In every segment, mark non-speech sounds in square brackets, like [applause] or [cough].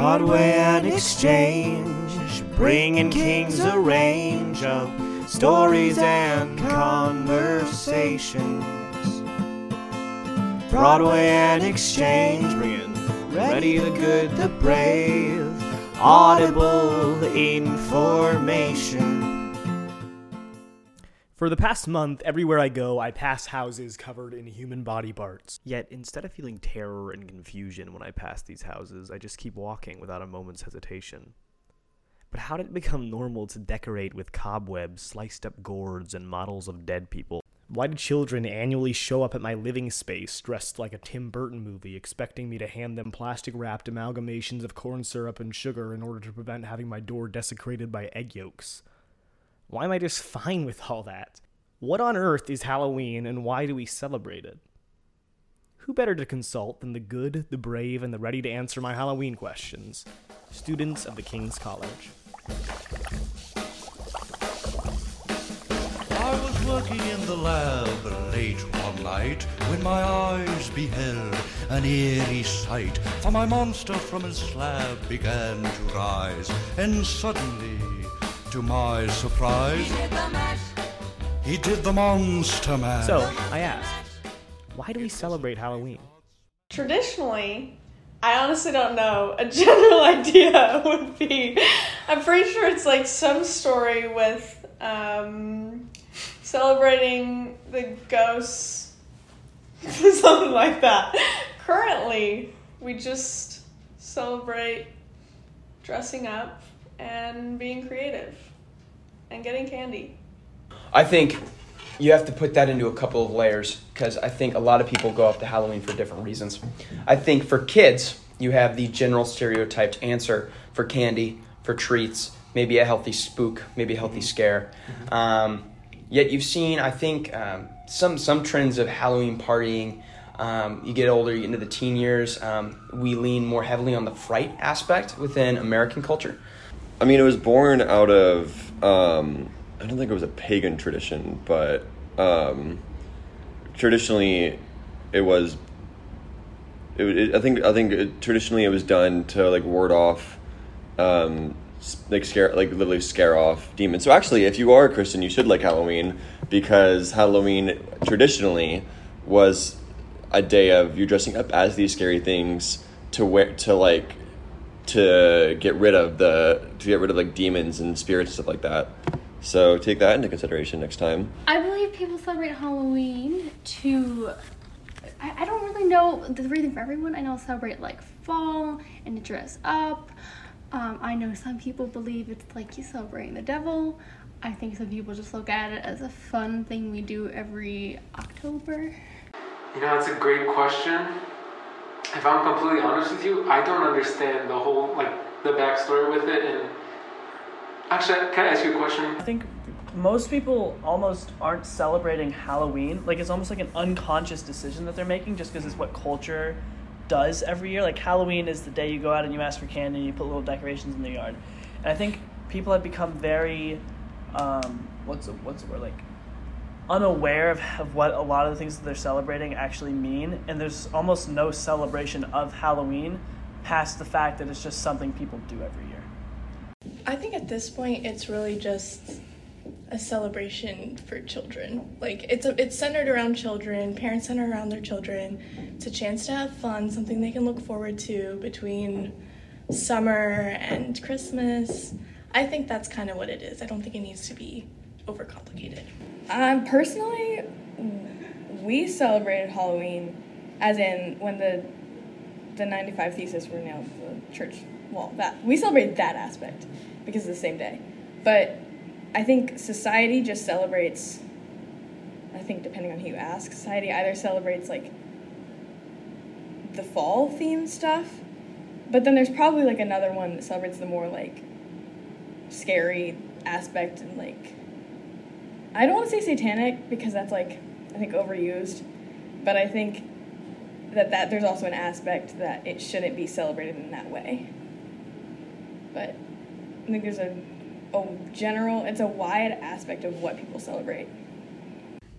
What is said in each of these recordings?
Broadway and Exchange, bringing kings a range of stories and conversations. Broadway and Exchange, bringing ready the good, the brave, audible information. For the past month, everywhere I go, I pass houses covered in human body parts. Yet, instead of feeling terror and confusion when I pass these houses, I just keep walking without a moment's hesitation. But how did it become normal to decorate with cobwebs, sliced up gourds, and models of dead people? Why do children annually show up at my living space dressed like a Tim Burton movie, expecting me to hand them plastic wrapped amalgamations of corn syrup and sugar in order to prevent having my door desecrated by egg yolks? Why am I just fine with all that? What on earth is Halloween and why do we celebrate it? Who better to consult than the good, the brave, and the ready to answer my Halloween questions? Students of the King's College. I was working in the lab late one night when my eyes beheld an eerie sight. For my monster from his slab began to rise, and suddenly, to my surprise, he did the monster mash. So, I asked, why do we celebrate Halloween? Traditionally, I honestly don't know. A general [laughs] idea would be I'm pretty sure it's like some story with um, celebrating the ghosts, [laughs] something like that. Currently, we just celebrate dressing up and being creative and getting candy. I think you have to put that into a couple of layers because I think a lot of people go up to Halloween for different reasons. I think for kids, you have the general stereotyped answer for candy, for treats, maybe a healthy spook, maybe a healthy scare. Um, yet you've seen, I think, um, some some trends of Halloween partying. Um, you get older, you get into the teen years. Um, we lean more heavily on the fright aspect within American culture. I mean, it was born out of um, I don't think it was a pagan tradition, but um, traditionally it was. It, it, I think I think it, traditionally it was done to like ward off, um, like scare like literally scare off demons. So actually, if you are a Christian, you should like Halloween because Halloween traditionally was a day of you dressing up as these scary things to wear to like to get rid of the to get rid of like demons and spirits and stuff like that. So take that into consideration next time. I believe people celebrate Halloween to. I, I don't really know the reason for everyone. I know celebrate like fall and to dress up. Um, I know some people believe it's like you celebrating the devil. I think some people just look at it as a fun thing we do every October. You know, that's a great question. If I'm completely honest with you, I don't understand the whole like the backstory with it. And actually, can I ask you a question? I think most people almost aren't celebrating Halloween. Like it's almost like an unconscious decision that they're making just because it's what culture does every year. Like Halloween is the day you go out and you ask for candy and you put little decorations in the yard. And I think people have become very um, what's what's the word like unaware of, of what a lot of the things that they're celebrating actually mean and there's almost no celebration of Halloween past the fact that it's just something people do every year. I think at this point it's really just a celebration for children. Like it's a, it's centered around children, parents center around their children. It's a chance to have fun, something they can look forward to between summer and Christmas. I think that's kind of what it is. I don't think it needs to be overcomplicated. Um, personally, we celebrated Halloween, as in when the the ninety five thesis were nailed to the church wall. That we celebrate that aspect because it's the same day, but I think society just celebrates. I think depending on who you ask, society either celebrates like the fall theme stuff, but then there's probably like another one that celebrates the more like scary aspect and like I don't want to say satanic because that's like I think overused, but I think that that there's also an aspect that it shouldn't be celebrated in that way. But I think there's a a general it's a wide aspect of what people celebrate.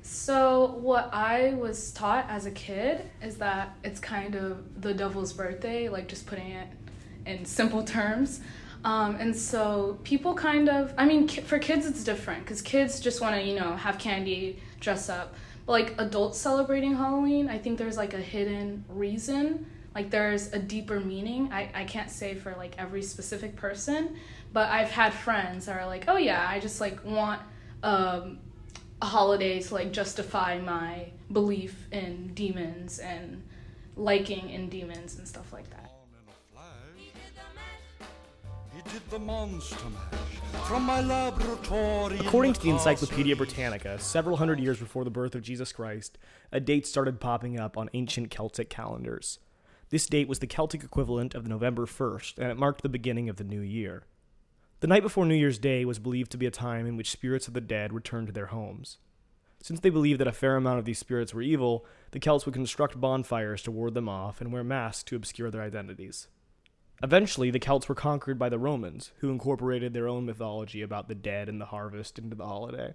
So, what I was taught as a kid is that it's kind of the devil's birthday, like just putting it in simple terms. Um, and so people kind of, I mean, ki- for kids it's different because kids just want to, you know, have candy, dress up. But like adults celebrating Halloween, I think there's like a hidden reason. Like there's a deeper meaning. I, I can't say for like every specific person, but I've had friends that are like, oh yeah, I just like want um, a holiday to like justify my belief in demons and liking in demons and stuff like that. According to the. Encyclopedia Britannica, several hundred years before the birth of Jesus Christ, a date started popping up on ancient Celtic calendars. This date was the Celtic equivalent of November 1st, and it marked the beginning of the new year. The night before New Year's Day was believed to be a time in which spirits of the dead returned to their homes. Since they believed that a fair amount of these spirits were evil, the Celts would construct bonfires to ward them off and wear masks to obscure their identities. Eventually, the Celts were conquered by the Romans, who incorporated their own mythology about the dead and the harvest into the holiday.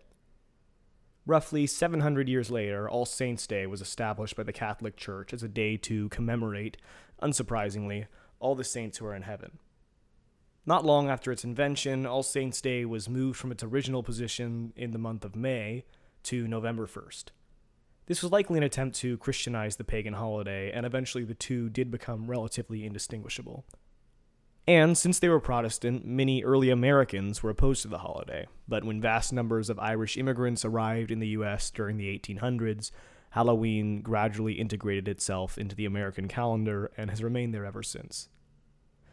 Roughly 700 years later, All Saints' Day was established by the Catholic Church as a day to commemorate, unsurprisingly, all the saints who are in heaven. Not long after its invention, All Saints' Day was moved from its original position in the month of May to November 1st. This was likely an attempt to Christianize the pagan holiday, and eventually the two did become relatively indistinguishable. And since they were Protestant, many early Americans were opposed to the holiday. But when vast numbers of Irish immigrants arrived in the U.S. during the 1800s, Halloween gradually integrated itself into the American calendar and has remained there ever since.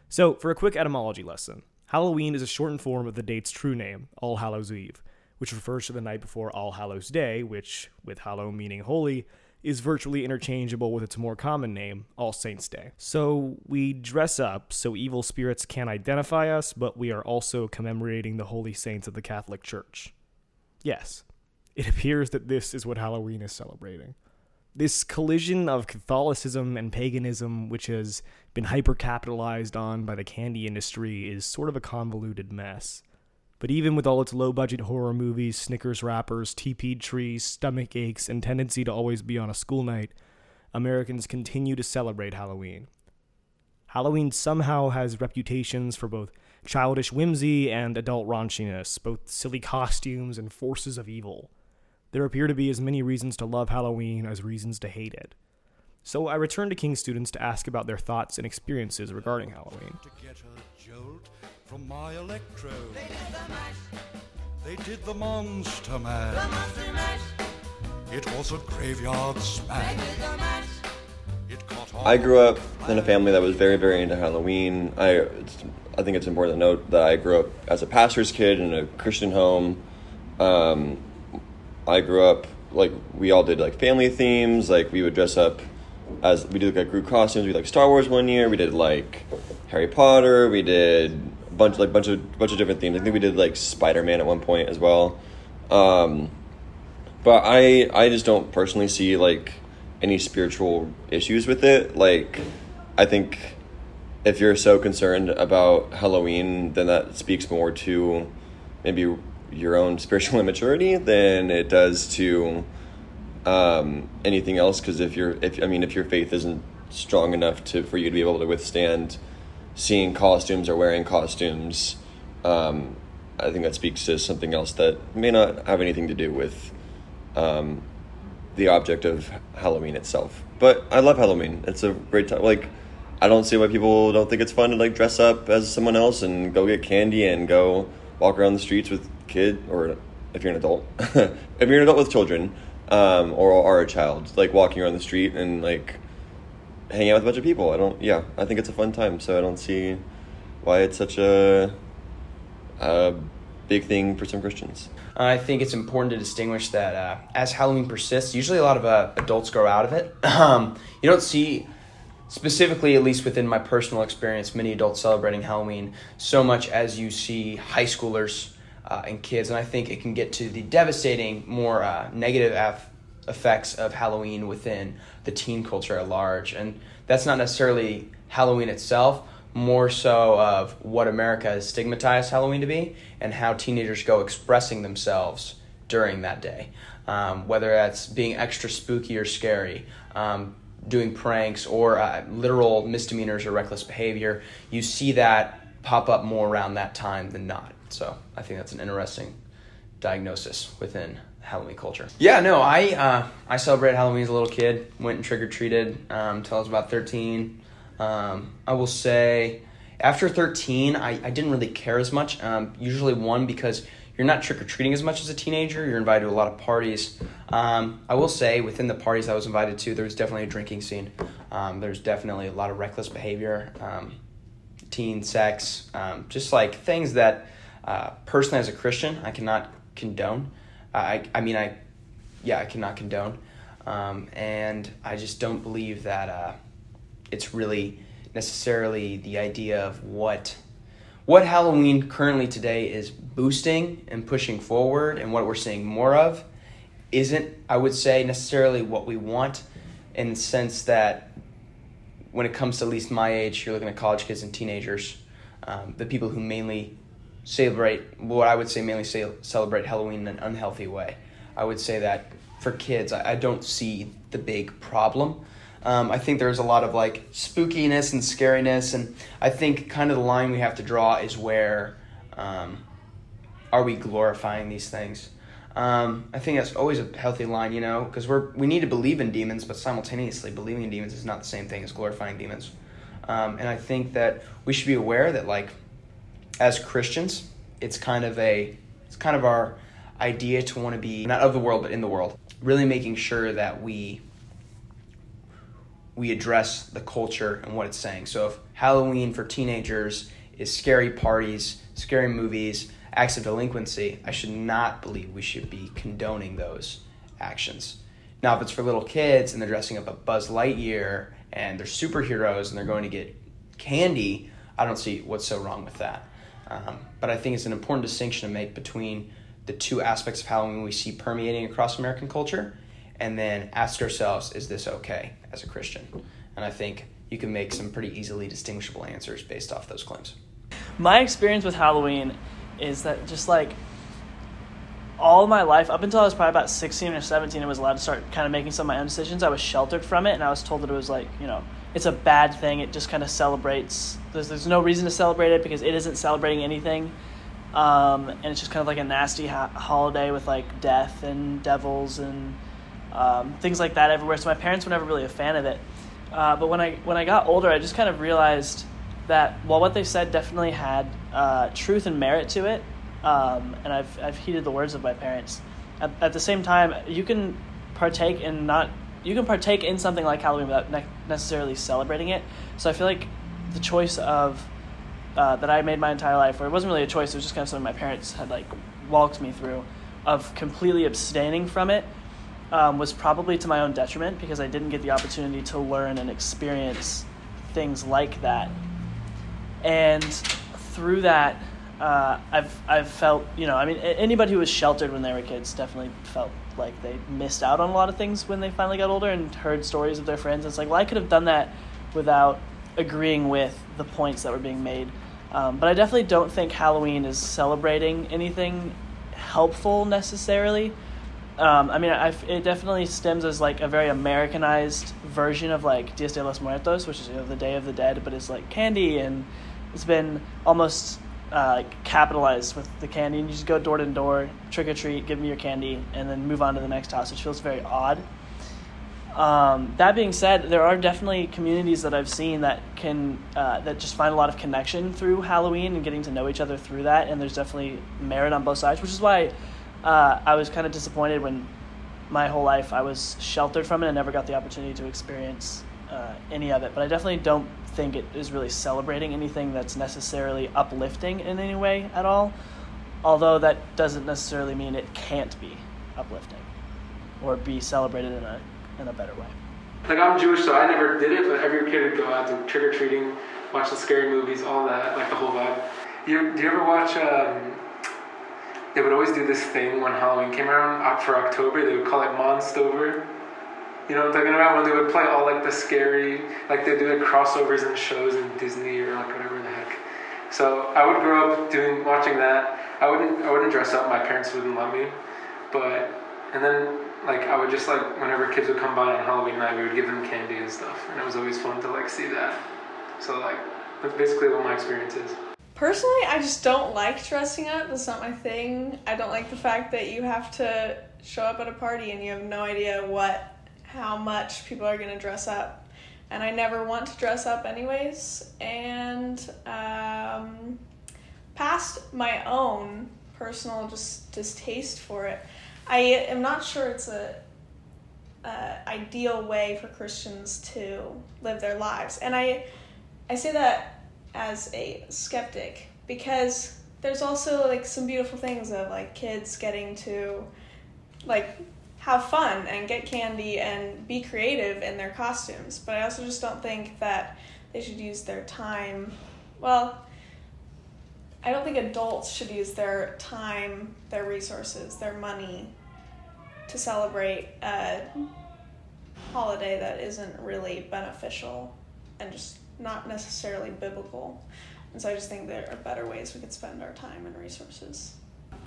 So, for a quick etymology lesson, Halloween is a shortened form of the date's true name, All Hallows Eve, which refers to the night before All Hallows Day, which, with Hallow meaning holy, is virtually interchangeable with its more common name, All Saints' Day. So we dress up so evil spirits can't identify us, but we are also commemorating the holy saints of the Catholic Church. Yes, it appears that this is what Halloween is celebrating. This collision of Catholicism and paganism, which has been hypercapitalized on by the candy industry, is sort of a convoluted mess. But even with all its low budget horror movies, Snickers wrappers, TP trees, stomach aches, and tendency to always be on a school night, Americans continue to celebrate Halloween. Halloween somehow has reputations for both childish whimsy and adult raunchiness, both silly costumes and forces of evil. There appear to be as many reasons to love Halloween as reasons to hate it. So I returned to King students to ask about their thoughts and experiences regarding Halloween. To get a jolt from my electrode. They did the monster mash. It was a graveyard smash. It caught on. I grew up in a family that was very, very into Halloween. I, it's, I think it's important to note that I grew up as a pastor's kid in a Christian home. Um, I grew up like we all did like family themes. Like we would dress up as we did like group costumes. We did like Star Wars one year. We did like Harry Potter. We did a bunch like bunch of bunch of different themes. I think we did like Spider Man at one point as well. Um, but I I just don't personally see like any spiritual issues with it. Like I think if you're so concerned about Halloween, then that speaks more to maybe your own [laughs] spiritual immaturity than it does to um, anything else. Because if you're, if I mean, if your faith isn't strong enough to for you to be able to withstand seeing costumes or wearing costumes, um, I think that speaks to something else that may not have anything to do with um, the object of Halloween itself. But I love Halloween. It's a great time. Like, I don't see why people don't think it's fun to like dress up as someone else and go get candy and go walk around the streets with kid or if you're an adult, [laughs] if you're an adult with children, um, or are a child, like walking around the street and like hanging out with a bunch of people. I don't. Yeah, I think it's a fun time. So I don't see why it's such a a big thing for some Christians. I think it's important to distinguish that uh, as Halloween persists, usually a lot of uh, adults grow out of it. [laughs] Um, you don't see, specifically, at least within my personal experience, many adults celebrating Halloween so much as you see high schoolers uh, and kids. And I think it can get to the devastating, more uh, negative af- effects of Halloween within the teen culture at large. And that's not necessarily Halloween itself, more so of what America has stigmatized Halloween to be and how teenagers go expressing themselves during that day. Um, whether that's being extra spooky or scary, um, doing pranks or uh, literal misdemeanors or reckless behavior, you see that pop up more around that time than not. So I think that's an interesting diagnosis within Halloween culture. Yeah, no, I uh, I celebrated Halloween as a little kid. Went and trick or treated um, until I was about thirteen. Um, I will say after thirteen, I, I didn't really care as much. Um, usually, one because you're not trick or treating as much as a teenager. You're invited to a lot of parties. Um, I will say within the parties I was invited to, there was definitely a drinking scene. Um, there's definitely a lot of reckless behavior, um, teen sex, just like things that uh, personally as a Christian I cannot condone. I, I mean, I, yeah, I cannot condone. Um, and I just don't believe that uh, it's really necessarily the idea of what what Halloween currently today is boosting and pushing forward and what we're seeing more of isn't, I would say, necessarily what we want in the sense that when it comes to at least my age, you're looking at college kids and teenagers, um, the people who mainly celebrate what I would say mainly celebrate Halloween in an unhealthy way. I would say that for kids, I, don't see the big problem. Um, I think there's a lot of like spookiness and scariness, and I think kind of the line we have to draw is where um, are we glorifying these things? Um, I think that's always a healthy line, you know, because we're we need to believe in demons, but simultaneously believing in demons is not the same thing as glorifying demons. Um, and I think that we should be aware that like as Christians, it's kind of a it's kind of our idea to want to be not of the world but in the world. Really making sure that we we address the culture and what it's saying. So if Halloween for teenagers is scary parties, scary movies, acts of delinquency, I should not believe we should be condoning those actions. Now, if it's for little kids and they're dressing up a Buzz Lightyear and they're superheroes and they're going to get candy, I don't see what's so wrong with that. Um, but I think it's an important distinction to make between the two aspects of Halloween we see permeating across American culture and then ask ourselves, is this okay as a Christian? And I think you can make some pretty easily distinguishable answers based off those claims. My experience with Halloween is that just like all my life, up until I was probably about 16 or 17, I was allowed to start kind of making some of my own decisions. I was sheltered from it, and I was told that it was like, you know, it's a bad thing. It just kind of celebrates. There's, there's no reason to celebrate it because it isn't celebrating anything. Um, and it's just kind of like a nasty holiday with like death and devils and um, things like that everywhere. So my parents were never really a fan of it. Uh, but when I when I got older, I just kind of realized that while what they said definitely had uh, truth and merit to it, um, and I've I've heeded the words of my parents. At, at, the same time, you can partake in not you can partake in something like Halloween without ne- necessarily celebrating it. So I feel like the choice of uh, that I made my entire life, or it wasn't really a choice, it was just kind of something my parents had like walked me through, of completely abstaining from it um, was probably to my own detriment because I didn't get the opportunity to learn and experience things like that. And through that, uh, I've I've felt you know I mean anybody who was sheltered when they were kids definitely felt like they missed out on a lot of things when they finally got older and heard stories of their friends. It's like well I could have done that without agreeing with the points that were being made. Um, but I definitely don't think Halloween is celebrating anything helpful necessarily. Um, I mean, I, it definitely stems as like a very Americanized version of like Dias de los Muertos, which is you know, the Day of the Dead, but it's like candy, and it's been almost uh, capitalized with the candy. And you just go door to door, trick or treat, give me your candy, and then move on to the next house, which feels very odd. Um, that being said, there are definitely communities that I've seen that can uh, that just find a lot of connection through Halloween and getting to know each other through that, and there's definitely merit on both sides, which is why uh, I was kind of disappointed when my whole life I was sheltered from it and never got the opportunity to experience uh, any of it. But I definitely don't think it is really celebrating anything that's necessarily uplifting in any way at all. Although that doesn't necessarily mean it can't be uplifting or be celebrated in a in a better way. Like I'm Jewish, so I never did it, but every kid would go out to trick or treating, watch the scary movies, all that, like the whole vibe. You, do you ever watch um, they would always do this thing when Halloween came around for October. They would call it Monstober. You know talking about? When they would play all like the scary, like they do like crossovers and shows in Disney or like whatever the heck. So I would grow up doing watching that. I wouldn't I wouldn't dress up. My parents wouldn't let me, but and then like I would just like whenever kids would come by on Halloween night, we would give them candy and stuff, and it was always fun to like see that. So like that's basically what my experience is. Personally, I just don't like dressing up. That's not my thing. I don't like the fact that you have to show up at a party and you have no idea what, how much people are gonna dress up. And I never want to dress up anyways. And um, past my own personal just distaste for it, I am not sure it's a, a ideal way for Christians to live their lives. And I, I say that as a skeptic because there's also like some beautiful things of like kids getting to like have fun and get candy and be creative in their costumes but i also just don't think that they should use their time well i don't think adults should use their time their resources their money to celebrate a holiday that isn't really beneficial and just not necessarily biblical. And so I just think there are better ways we could spend our time and resources.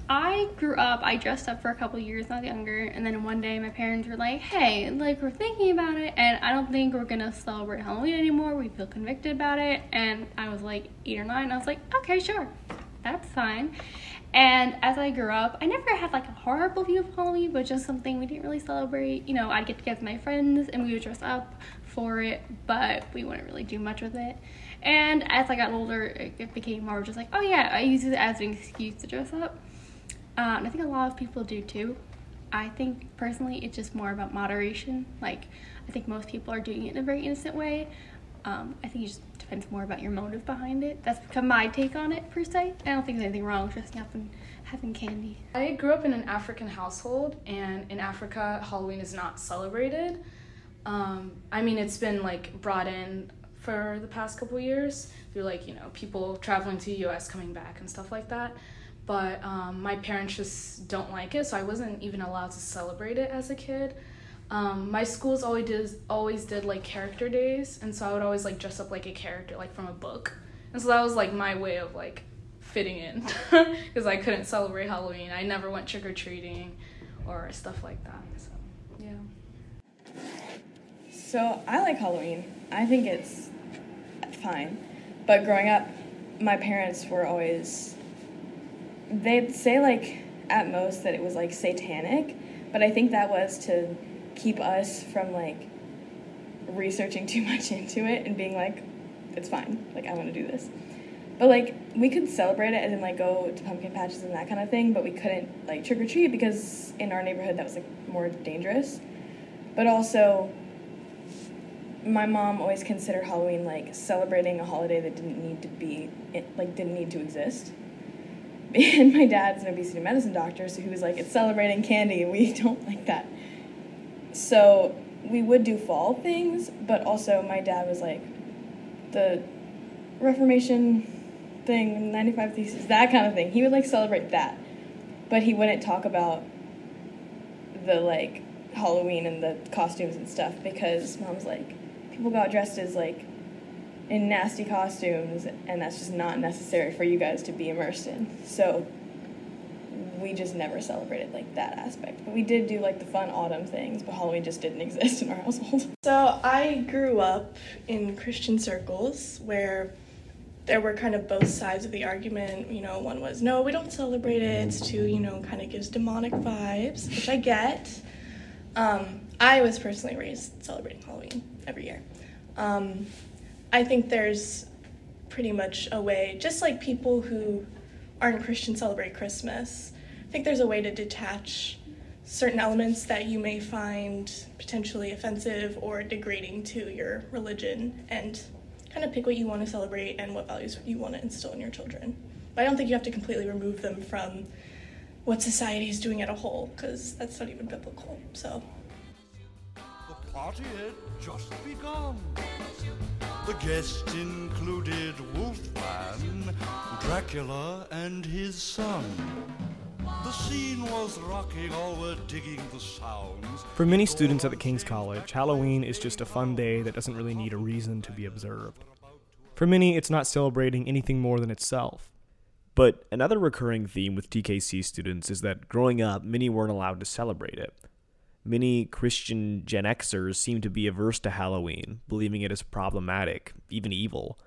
I grew up, I dressed up for a couple years, not younger, and then one day my parents were like, hey, like, we're thinking about it, and I don't think we're gonna celebrate Halloween anymore. We feel convicted about it. And I was like eight or nine, I was like, okay, sure, that's fine. And as I grew up, I never had like a horrible view of Halloween, but just something we didn't really celebrate. You know, I'd get together with my friends and we would dress up for it, but we wouldn't really do much with it. And as I got older, it became more just like, oh yeah, I use it as an excuse to dress up. Uh, and I think a lot of people do too. I think personally, it's just more about moderation. Like, I think most people are doing it in a very innocent way. Um, I think it just depends more about your motive behind it. That's become my take on it per se. I don't think there's anything wrong with dressing up and having candy. I grew up in an African household, and in Africa, Halloween is not celebrated. Um, I mean, it's been like brought in for the past couple years through like you know people traveling to the U.S. coming back and stuff like that. But um, my parents just don't like it, so I wasn't even allowed to celebrate it as a kid. Um, my schools always did always did like character days, and so I would always like dress up like a character, like from a book, and so that was like my way of like fitting in, [laughs] because I couldn't celebrate Halloween. I never went trick or treating, or stuff like that. So yeah. So I like Halloween. I think it's fine. But growing up, my parents were always they'd say like at most that it was like satanic, but I think that was to keep us from like researching too much [laughs] into it and being like it's fine. Like I want to do this. But like we could celebrate it and then like go to pumpkin patches and that kind of thing, but we couldn't like trick or treat because in our neighborhood that was like more dangerous. But also my mom always considered Halloween like celebrating a holiday that didn't need to be it like didn't need to exist. [laughs] And my dad's an obesity medicine doctor, so he was like, "It's celebrating candy, and we [laughs] don't like that." So we would do fall things, but also my dad was like, the Reformation thing, 95 Theses, that kind of thing. He would like celebrate that, but he wouldn't talk about the like Halloween and the costumes and stuff because mom's like, people got dressed as like in nasty costumes, and that's just not necessary for you guys to be immersed in. So we just never celebrated like that aspect. But we did do like the fun autumn things, but Halloween just didn't [laughs] exist in our household. So I grew up in Christian circles where there were kind of both sides of the argument. You know, one was no, we don't celebrate it. It's too, you know, kind of gives demonic vibes, which I get. Um, I was personally raised celebrating Halloween every year. Um, I think there's pretty much a way, just like people who aren't Christian celebrate Christmas. I think there's a way to detach certain elements that you may find potentially offensive or degrading to your religion and kind of pick what you want to celebrate and what values you want to instill in your children. But I don't think you have to completely remove them from what society is doing at a whole because that's not even biblical. So The party had just begun. The guests included Wolfman, Dracula, and his son. The scene was rocking, all were digging the sounds. For many students at the King's College, Halloween is just a fun day that doesn't really need a reason to be observed. For many, it's not celebrating anything more than itself. But another recurring theme with TKC students is that growing up, many weren't allowed to celebrate it. Many Christian Gen Xers seem to be averse to Halloween, believing it is problematic, even evil.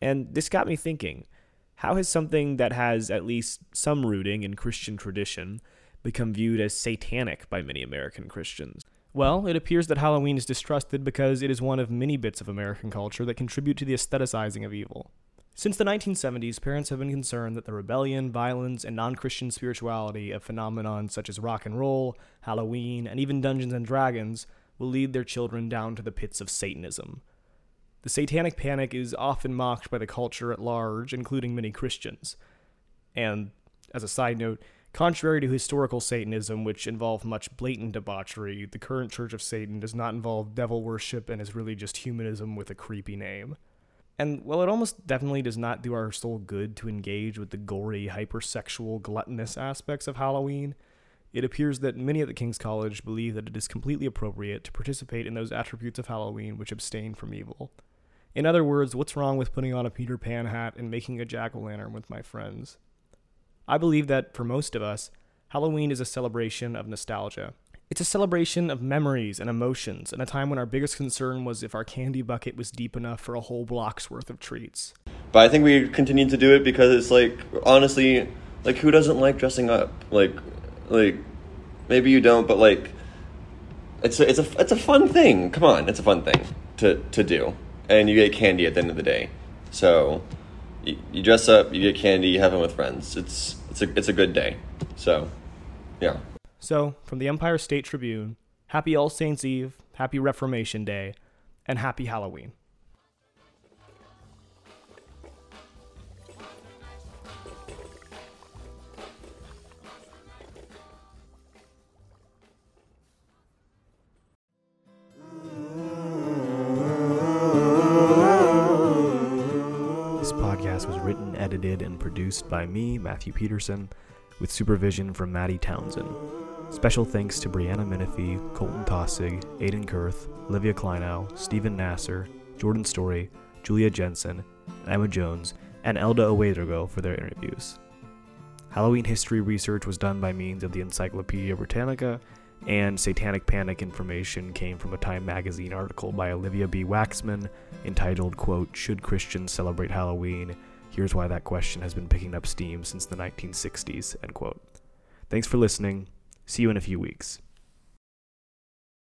And this got me thinking how has something that has at least some rooting in Christian tradition become viewed as satanic by many American Christians? Well, it appears that Halloween is distrusted because it is one of many bits of American culture that contribute to the aestheticizing of evil. Since the 1970s, parents have been concerned that the rebellion, violence, and non Christian spirituality of phenomenon such as rock and roll, Halloween, and even Dungeons and Dragons will lead their children down to the pits of Satanism. The satanic panic is often mocked by the culture at large, including many Christians. And, as a side note, contrary to historical Satanism, which involved much blatant debauchery, the current Church of Satan does not involve devil worship and is really just humanism with a creepy name. And while it almost definitely does not do our soul good to engage with the gory, hypersexual, gluttonous aspects of Halloween, it appears that many at the King's College believe that it is completely appropriate to participate in those attributes of Halloween which abstain from evil. In other words, what's wrong with putting on a Peter Pan hat and making a jack o' lantern with my friends? I believe that, for most of us, Halloween is a celebration of nostalgia. It's a celebration of memories and emotions, in a time when our biggest concern was if our candy bucket was deep enough for a whole block's worth of treats. But I think we continue to do it because it's like honestly, like who doesn't like dressing up? Like, like maybe you don't, but like it's a, it's a it's a fun thing. Come on, it's a fun thing to to do, and you get candy at the end of the day. So you, you dress up, you get candy, you have fun with friends. It's it's a it's a good day. So yeah. So, from the Empire State Tribune, happy All Saints Eve, happy Reformation Day, and happy Halloween. This podcast was written, edited, and produced by me, Matthew Peterson, with supervision from Maddie Townsend. Special thanks to Brianna Menifee, Colton Tossig, Aidan Kurth, Olivia Kleinow, Stephen Nasser, Jordan Story, Julia Jensen, Emma Jones, and Elda Ouedraogo for their interviews. Halloween history research was done by means of the Encyclopedia Britannica, and Satanic Panic information came from a Time magazine article by Olivia B. Waxman entitled, quote, Should Christians Celebrate Halloween? Here's why that question has been picking up steam since the 1960s, end quote. Thanks for listening. See you in a few weeks.